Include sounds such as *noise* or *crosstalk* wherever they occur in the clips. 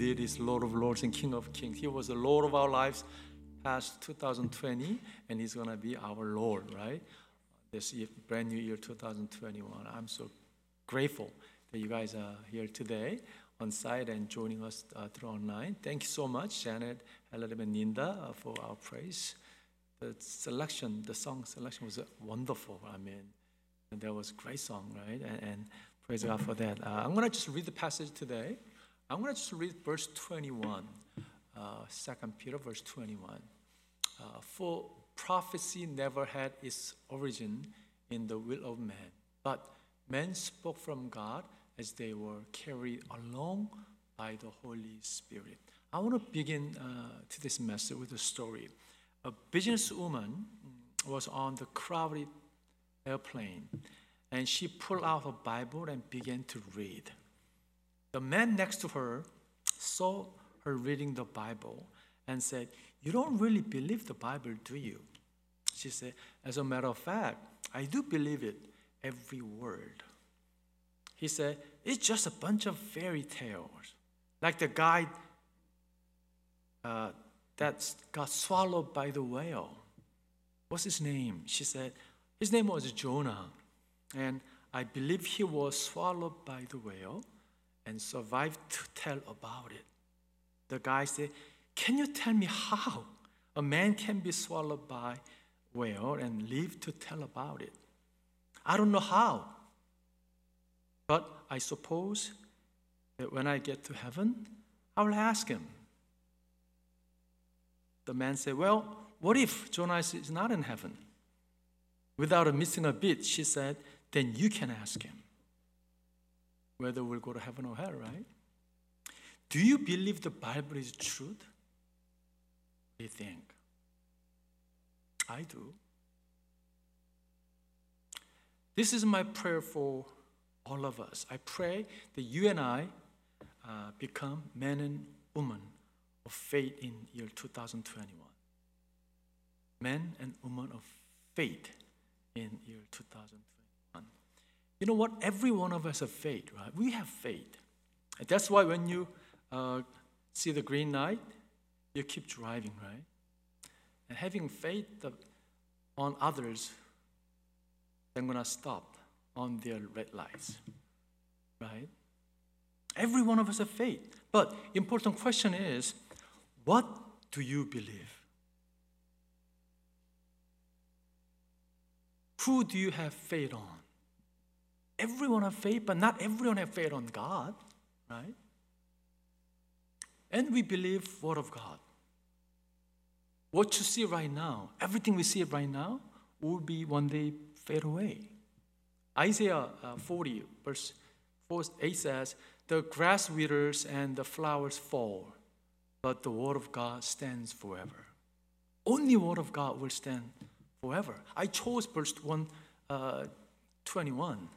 indeed is Lord of Lords and King of Kings. He was the Lord of our lives past 2020, and He's going to be our Lord, right? This year, brand new year 2021. I'm so grateful that you guys are here today on site and joining us uh, through online. Thank you so much, Janet, Helen, and Ninda, uh, for our praise. The selection, the song selection was wonderful. I mean, that was a great song, right? And, and praise God for that. Uh, I'm going to just read the passage today. I'm going to just read verse 21, uh, 2 Peter, verse 21. Uh, for prophecy never had its origin in the will of man, but men spoke from God as they were carried along by the Holy Spirit. I want to begin uh, to this message with a story. A businesswoman was on the crowded airplane and she pulled out her Bible and began to read. The man next to her saw her reading the Bible and said, You don't really believe the Bible, do you? She said, As a matter of fact, I do believe it, every word. He said, It's just a bunch of fairy tales. Like the guy uh, that got swallowed by the whale. What's his name? She said, His name was Jonah. And I believe he was swallowed by the whale and survived to tell about it. The guy said, Can you tell me how a man can be swallowed by whale and live to tell about it? I don't know how. But I suppose that when I get to heaven, I will ask him. The man said, Well, what if Jonah is not in heaven? Without missing a beat, she said, Then you can ask him whether we'll go to heaven or hell, right? Do you believe the Bible is truth? What do you think? I do. This is my prayer for all of us. I pray that you and I uh, become men and women of faith in year 2021. Men and women of faith in year 2021. You know what? Every one of us have faith, right? We have faith. And that's why when you uh, see the green light, you keep driving, right? And having faith on others, they're going to stop on their red lights, right? Every one of us have faith. But important question is, what do you believe? Who do you have faith on? Everyone have faith, but not everyone have faith on God, right? And we believe Word of God. What you see right now, everything we see right now, will be one day fade away. Isaiah uh, 40, verse 4, 8 says, The grass withers and the flowers fall, but the word of God stands forever. Only word of God will stand forever. I chose verse 1, uh, 21.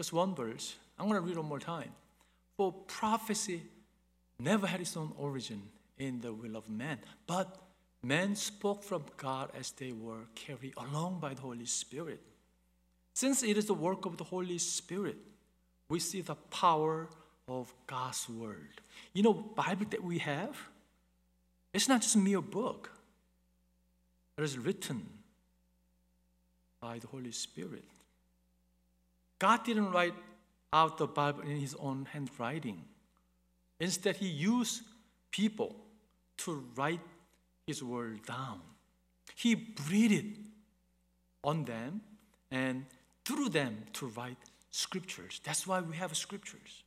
Just one verse. I'm going to read one more time. For prophecy never had its own origin in the will of man, but men spoke from God as they were carried along by the Holy Spirit. Since it is the work of the Holy Spirit, we see the power of God's word. You know, Bible that we have, it's not just a mere book. It is written by the Holy Spirit. God didn't write out the Bible in his own handwriting. Instead, he used people to write his word down. He breathed on them and through them to write scriptures. That's why we have scriptures.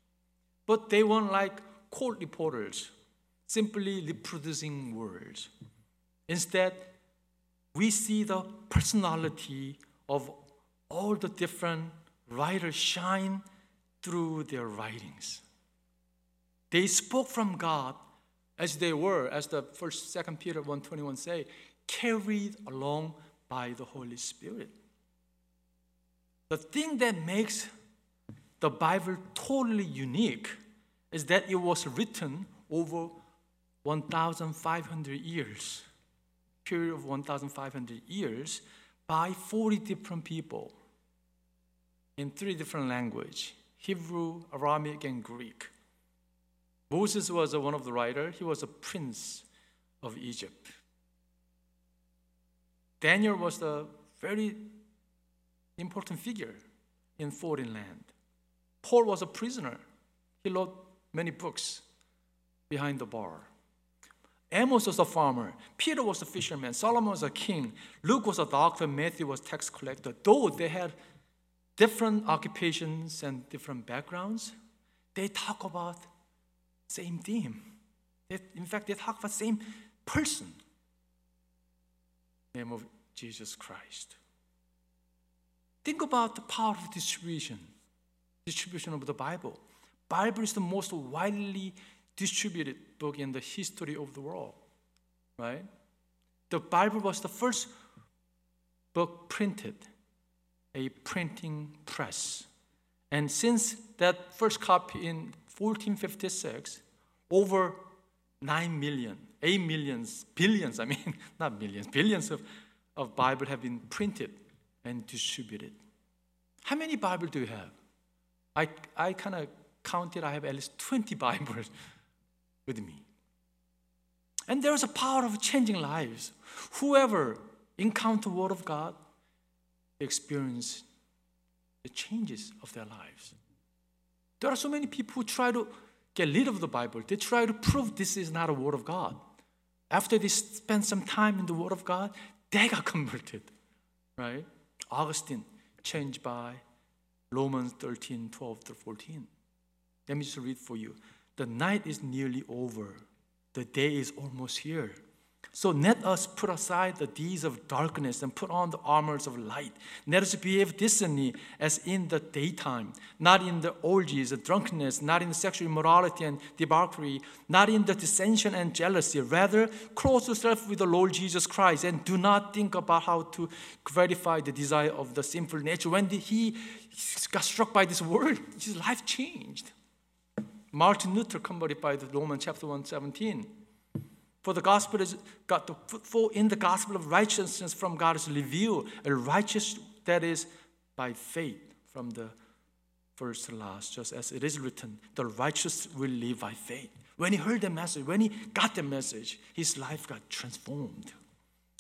But they weren't like court reporters, simply reproducing words. Instead, we see the personality of all the different writers shine through their writings. They spoke from God as they were, as the first, second Peter 121 say, carried along by the Holy Spirit. The thing that makes the Bible totally unique is that it was written over 1,500 years, period of 1,500 years, by 40 different people in three different languages Hebrew, Aramaic, and Greek. Moses was one of the writer. He was a prince of Egypt. Daniel was the very important figure in foreign land. Paul was a prisoner. He wrote many books behind the bar. Amos was a farmer. Peter was a fisherman. Solomon was a king. Luke was a doctor. Matthew was tax collector. Though they had different occupations and different backgrounds, they talk about same theme. They, in fact, they talk about same person. Name of Jesus Christ. Think about the power of distribution. Distribution of the Bible. Bible is the most widely distributed book in the history of the world. Right? The Bible was the first book printed, a printing press. And since that first copy in 1456, over 9 million, 8 millions, billions, I mean, *laughs* not millions, billions of, of Bible have been printed and distributed. How many Bible do you have? I, I kind of counted, I have at least 20 *laughs* Bibles with me. And there is a power of changing lives. Whoever encounter the Word of God experience the changes of their lives. There are so many people who try to get rid of the Bible. They try to prove this is not a Word of God. After they spend some time in the Word of God, they got *laughs* converted, right? Augustine changed by Romans 13, 12 to 14. Let me just read for you. The night is nearly over, the day is almost here. So let us put aside the deeds of darkness and put on the armors of light. Let us behave decently as in the daytime, not in the orgies and drunkenness, not in sexual immorality and debauchery, not in the dissension and jealousy. Rather, clothe yourself with the Lord Jesus Christ and do not think about how to gratify the desire of the sinful nature. When he got struck by this word, his life changed. Martin Luther converted by the Romans chapter 117. For the gospel is got the, for in the gospel of righteousness from God is revealed, a righteous that is by faith from the first to last, just as it is written, the righteous will live by faith. When he heard the message, when he got the message, his life got transformed.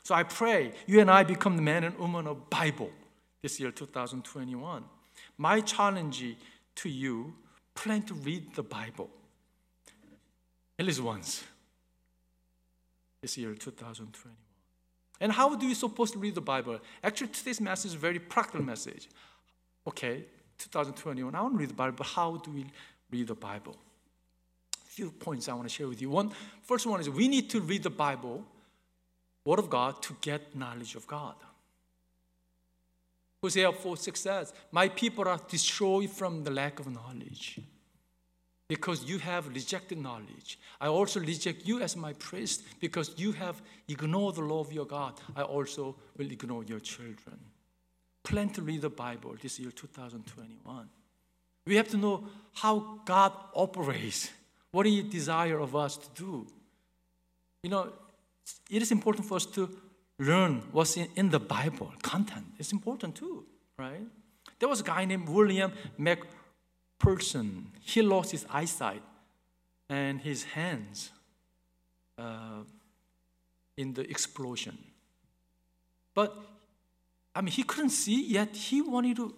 So I pray you and I become the man and woman of Bible this year, 2021. My challenge to you, plan to read the Bible at least once this year, 2021. And how do we supposed to read the Bible? Actually, today's message is a very practical message. Okay, 2021, I want to read the Bible, but how do we read the Bible? A few points I want to share with you. One, first one is we need to read the Bible, Word of God, to get knowledge of God. Hosea 4 6 says, My people are destroyed from the lack of knowledge because you have rejected knowledge. I also reject you as my priest because you have ignored the law of your God. I also will ignore your children. Plan to read the Bible this year, 2021. We have to know how God operates, what He desires of us to do. You know, it is important for us to learn what's in, in the Bible, content. It's important too, right? There was a guy named William Mac person, he lost his eyesight and his hands uh, in the explosion. But I mean, he couldn't see yet. He wanted to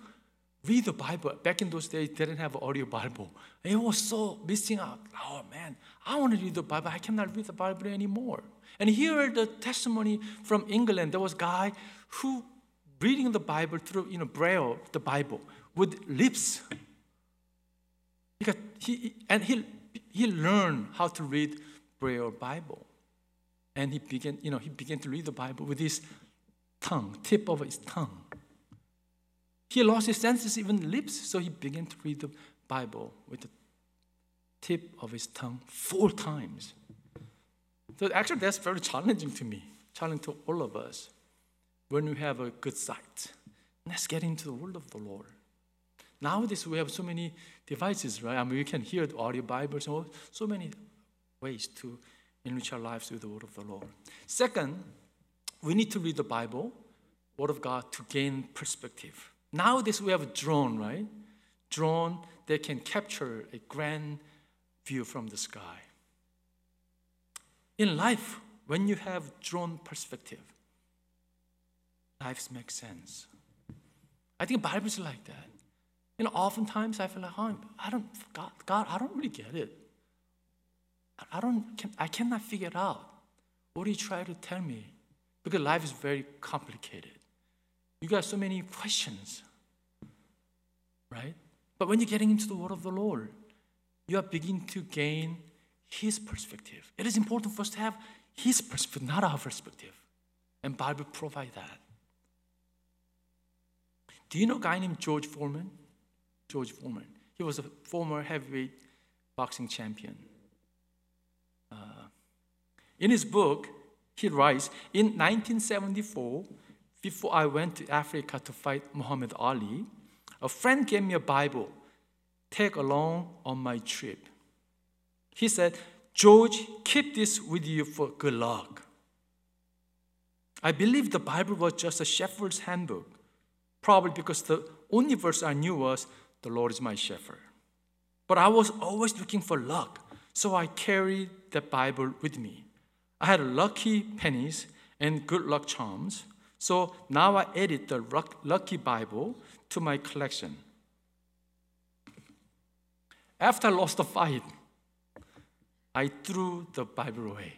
read the Bible. Back in those days, they didn't have audio Bible. He was so missing out. Oh man, I want to read the Bible. I cannot read the Bible anymore. And here, the testimony from England. There was a guy who reading the Bible through you know braille, the Bible with lips. Because he, and he, he learned how to read Braille Bible. And he began, you know, he began to read the Bible with his tongue, tip of his tongue. He lost his senses, even lips, so he began to read the Bible with the tip of his tongue four times. So actually, that's very challenging to me, challenging to all of us. When we have a good sight, let's get into the word of the Lord. Nowadays, we have so many devices, right? I mean, we can hear the audio Bibles, so, so many ways to enrich our lives with the Word of the Lord. Second, we need to read the Bible, Word of God, to gain perspective. Nowadays, we have a drone, right? Drone that can capture a grand view from the sky. In life, when you have drone perspective, lives make sense. I think Bible is like that. You know, oftentimes I feel like, oh, I don't, God, God, I don't really get it. I don't, I cannot figure it out. What do you try to tell me? Because life is very complicated. You got so many questions, right? But when you're getting into the word of the Lord, you are beginning to gain His perspective. It is important for us to have His perspective, not our perspective. And Bible provide that. Do you know a guy named George Foreman? George Foreman. He was a former heavyweight boxing champion. Uh, in his book, he writes In 1974, before I went to Africa to fight Muhammad Ali, a friend gave me a Bible, take along on my trip. He said, George, keep this with you for good luck. I believe the Bible was just a shepherd's handbook, probably because the only verse I knew was, The Lord is my shepherd. But I was always looking for luck, so I carried the Bible with me. I had lucky pennies and good luck charms, so now I added the lucky Bible to my collection. After I lost the fight, I threw the Bible away.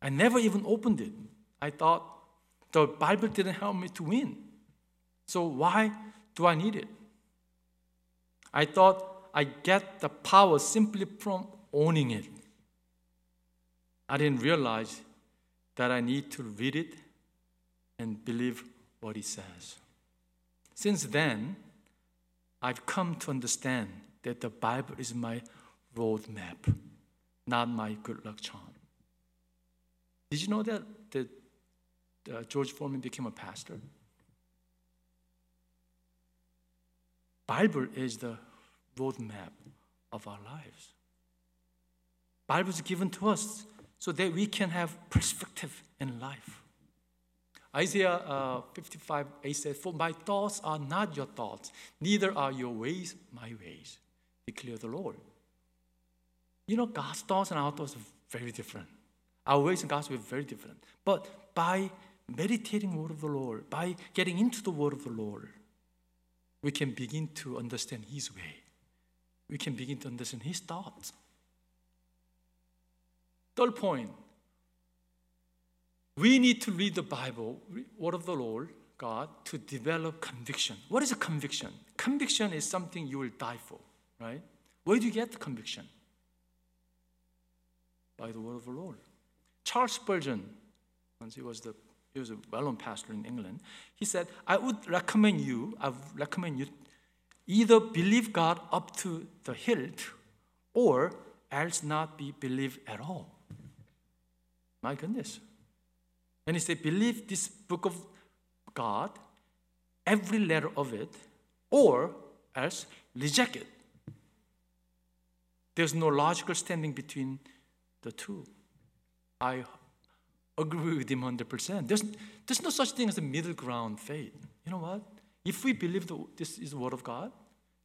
I never even opened it. I thought the Bible didn't help me to win. So why do I need it? I thought I get the power simply from owning it. I didn't realize that I need to read it and believe what it says. Since then, I've come to understand that the Bible is my roadmap, not my good luck charm. Did you know that, that uh, George Foreman became a pastor? Bible is the roadmap of our lives. Bible is given to us so that we can have perspective in life. Isaiah uh, 55 8 says, For my thoughts are not your thoughts, neither are your ways my ways, declare the Lord. You know, God's thoughts and our thoughts are very different. Our ways and God's ways are very different. But by meditating the word of the Lord, by getting into the word of the Lord, we can begin to understand His way. We can begin to understand His thoughts. Third point, we need to read the Bible, word of the Lord, God, to develop conviction. What is a conviction? Conviction is something you will die for, right? Where do you get the conviction? By the word of the Lord. Charles Spurgeon, once he was the he was a well-known pastor in England. He said, "I would recommend you. I would recommend you either believe God up to the hilt, or else not be believed at all." My goodness. And he said, believe this book of God, every letter of it, or else reject it. There's no logical standing between the two. I agree with him 100%. There's, there's no such thing as a middle ground faith. You know what? If we believe that this is the Word of God,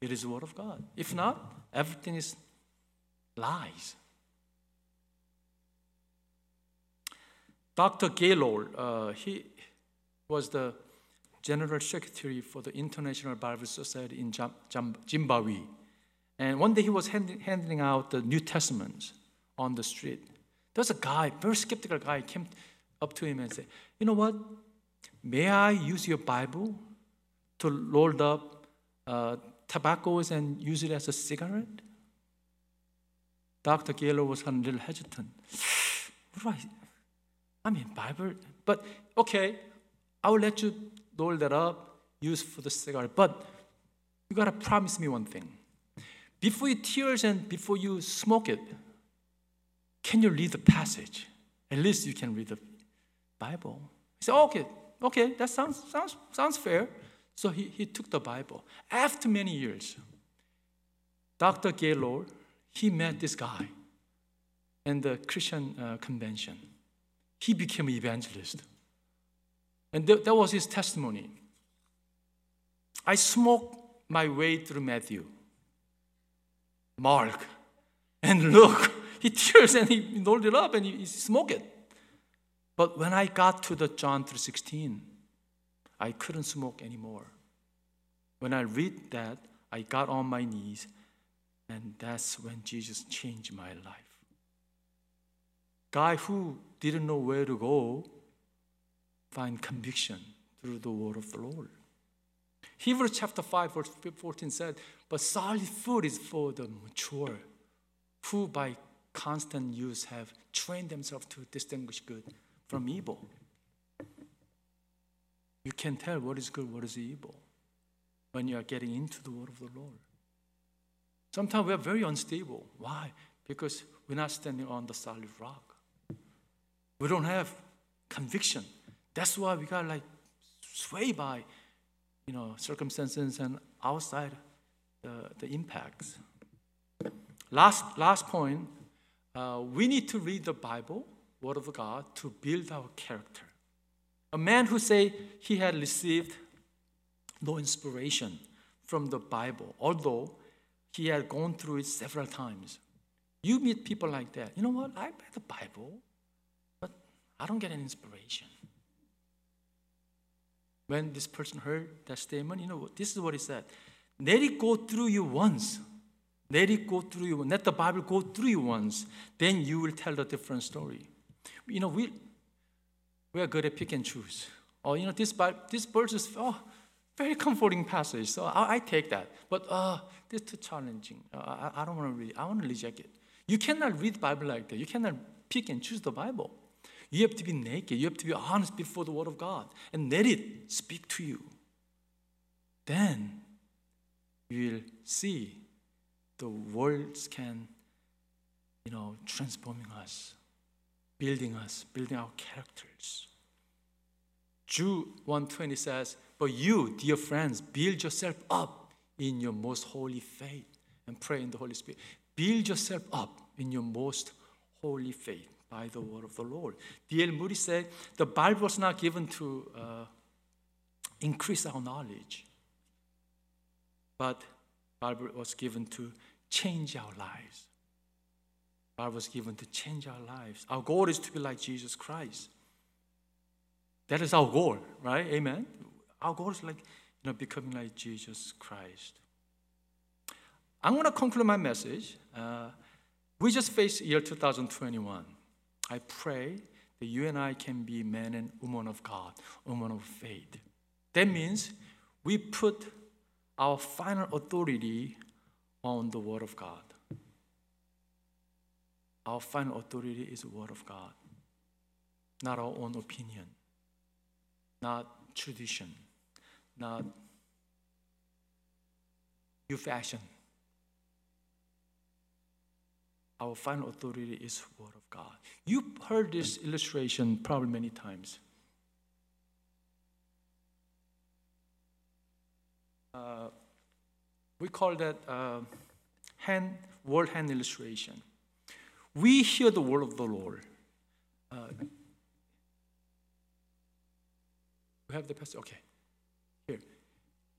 it is the Word of God. If not, everything is lies. Dr. Gaylord, uh, he was the general secretary for the International Bible Society in Zimbabwe. And one day he was hand, handing out the New Testaments on the street. There was a guy, very skeptical guy, came up to him and said, You know what? May I use your Bible to roll up uh, tobaccos and use it as a cigarette? Dr. Gaylord was a little hesitant. *sighs* What do I I mean, Bible, but okay, I will let you roll that up, use for the cigar. But you gotta promise me one thing. Before you tears and before you smoke it, can you read the passage? At least you can read the Bible. He said, okay, okay, that sounds, sounds, sounds fair. So he, he took the Bible. After many years, Dr. Gaylord, he met this guy in the Christian uh, convention he became an evangelist. And th- that was his testimony. I smoked my way through Matthew, Mark, And Luke, he *laughs* tears and he rolled it up and he, he smoked it. But when I got to the John 3:16, I couldn't smoke anymore. When I read that, I got on my knees, and that's when Jesus changed my life. Guy who didn't know where to go find conviction through the word of the Lord. Hebrews chapter 5, verse 14 said, But solid food is for the mature, who by constant use have trained themselves to distinguish good from evil. You can tell what is good, what is evil when you are getting into the word of the Lord. Sometimes we are very unstable. Why? Because we're not standing on the solid rock. We don't have conviction. That's why we got like sway by, you know, circumstances and outside the, the impacts. Last, last point, uh, we need to read the Bible, Word of God, to build our character. A man who say he had received no inspiration from the Bible, although he had gone through it several times. You meet people like that. You know what? I read the Bible, but I don't get an inspiration. When this person heard that statement, you know, this is what he said. Let it go through you once. Let it go through you. Let the Bible go through you once. Then you will tell a different story. You know, we, we are good at pick and choose. Oh, you know, this, this verse is, oh, very comforting passage. So I, I take that. But uh, this is too challenging. Uh, I, I don't want to read. I want to reject it. You cannot read Bible like that. You cannot pick and choose the Bible. You have to be naked. You have to be honest before the Word of God and let it speak to you. Then you will see the words can, you know, transforming us, building us, building our characters. Jude 120 says, But you, dear friends, build yourself up in your most holy faith and pray in the Holy Spirit. Build yourself up in your most holy faith by the word of the Lord. D.L. Moody said, The Bible was not given to uh, increase our knowledge, but Bible was given to change our lives. Bible was given to change our lives. Our goal is to be like Jesus Christ. That is our goal, right? Amen. Our goal is like you know becoming like Jesus Christ. I'm going to conclude my message. Uh, we just faced year 2021. I pray that you and I can be men and women of God, women of faith. That means we put our final authority on the Word of God. Our final authority is the Word of God, not our own opinion, not tradition, not new fashion. Our final authority is the Word of God. You've heard this illustration probably many times. Uh, we call that uh, hand, word hand illustration. We hear the word of the Lord. Uh, we have the passage. Okay. Here.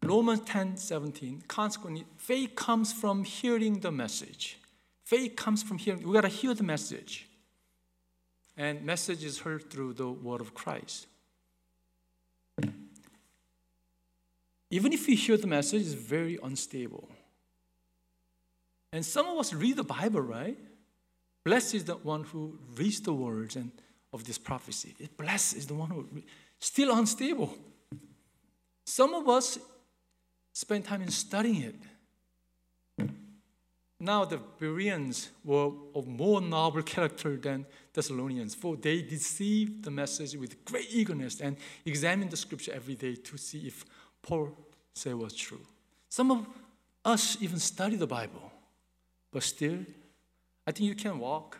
Romans 10 17. Consequently, faith comes from hearing the message. Faith comes from hearing. We got to hear the message. And message is heard through the word of Christ. Even if we hear the message, it's very unstable. And some of us read the Bible, right? Blessed is the one who reads the words and of this prophecy. Blessed is the one who still unstable. Some of us spend time in studying it. Now the Bereans were of more noble character than Thessalonians, for they received the message with great eagerness and examined the scripture every day to see if Paul said was true. Some of us even study the Bible, but still, I think you can walk,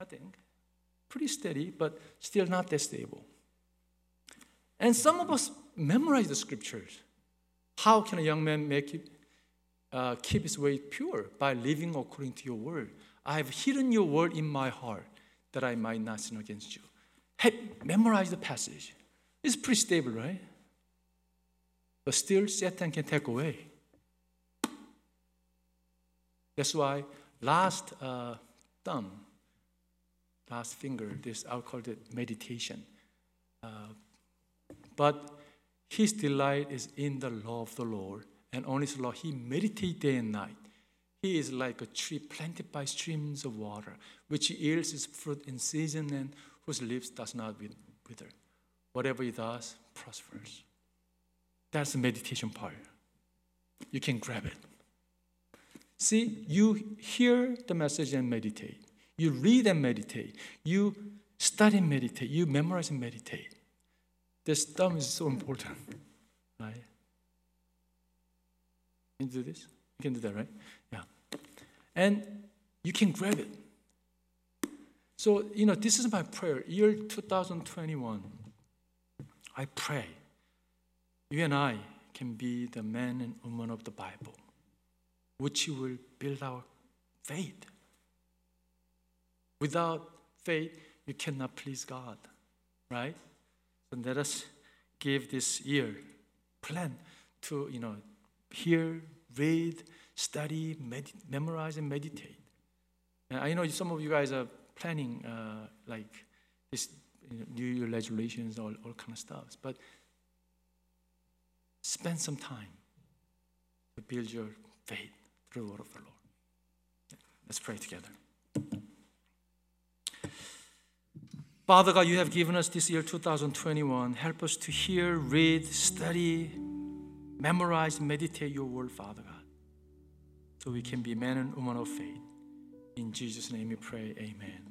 I think, pretty steady, but still not that stable. And some of us memorize the scriptures. How can a young man make it uh, keep his way pure by living according to your word. I have hidden your word in my heart that I might not sin against you. Hey, memorize the passage. It's pretty stable, right? But still, Satan can take away. That's why last uh, thumb, last finger, this I'll call it meditation. Uh, but his delight is in the law of the Lord, and on his law he meditates day and night. He is like a tree planted by streams of water, which yields its fruit in season and whose leaves does not wither. Whatever he does prospers. That's the meditation part. You can grab it. See, you hear the message and meditate. You read and meditate. You study and meditate. You memorize and meditate. This thumb is so important, right? Can you do this? You can do that, right? Yeah. And you can grab it. So, you know, this is my prayer. Year 2021, I pray you and I can be the men and women of the Bible, which will build our faith. Without faith, you cannot please God, right? So let us give this year plan to, you know, hear, read, study, med- memorize, and meditate. And I know some of you guys are planning uh, like this you know, New Year resolutions, all, all kind of stuff. But spend some time to build your faith through the word of the Lord. Let's pray together. Father God, you have given us this year 2021. Help us to hear, read, study, memorize, meditate your word, Father God, so we can be men and women of faith. In Jesus' name we pray, amen.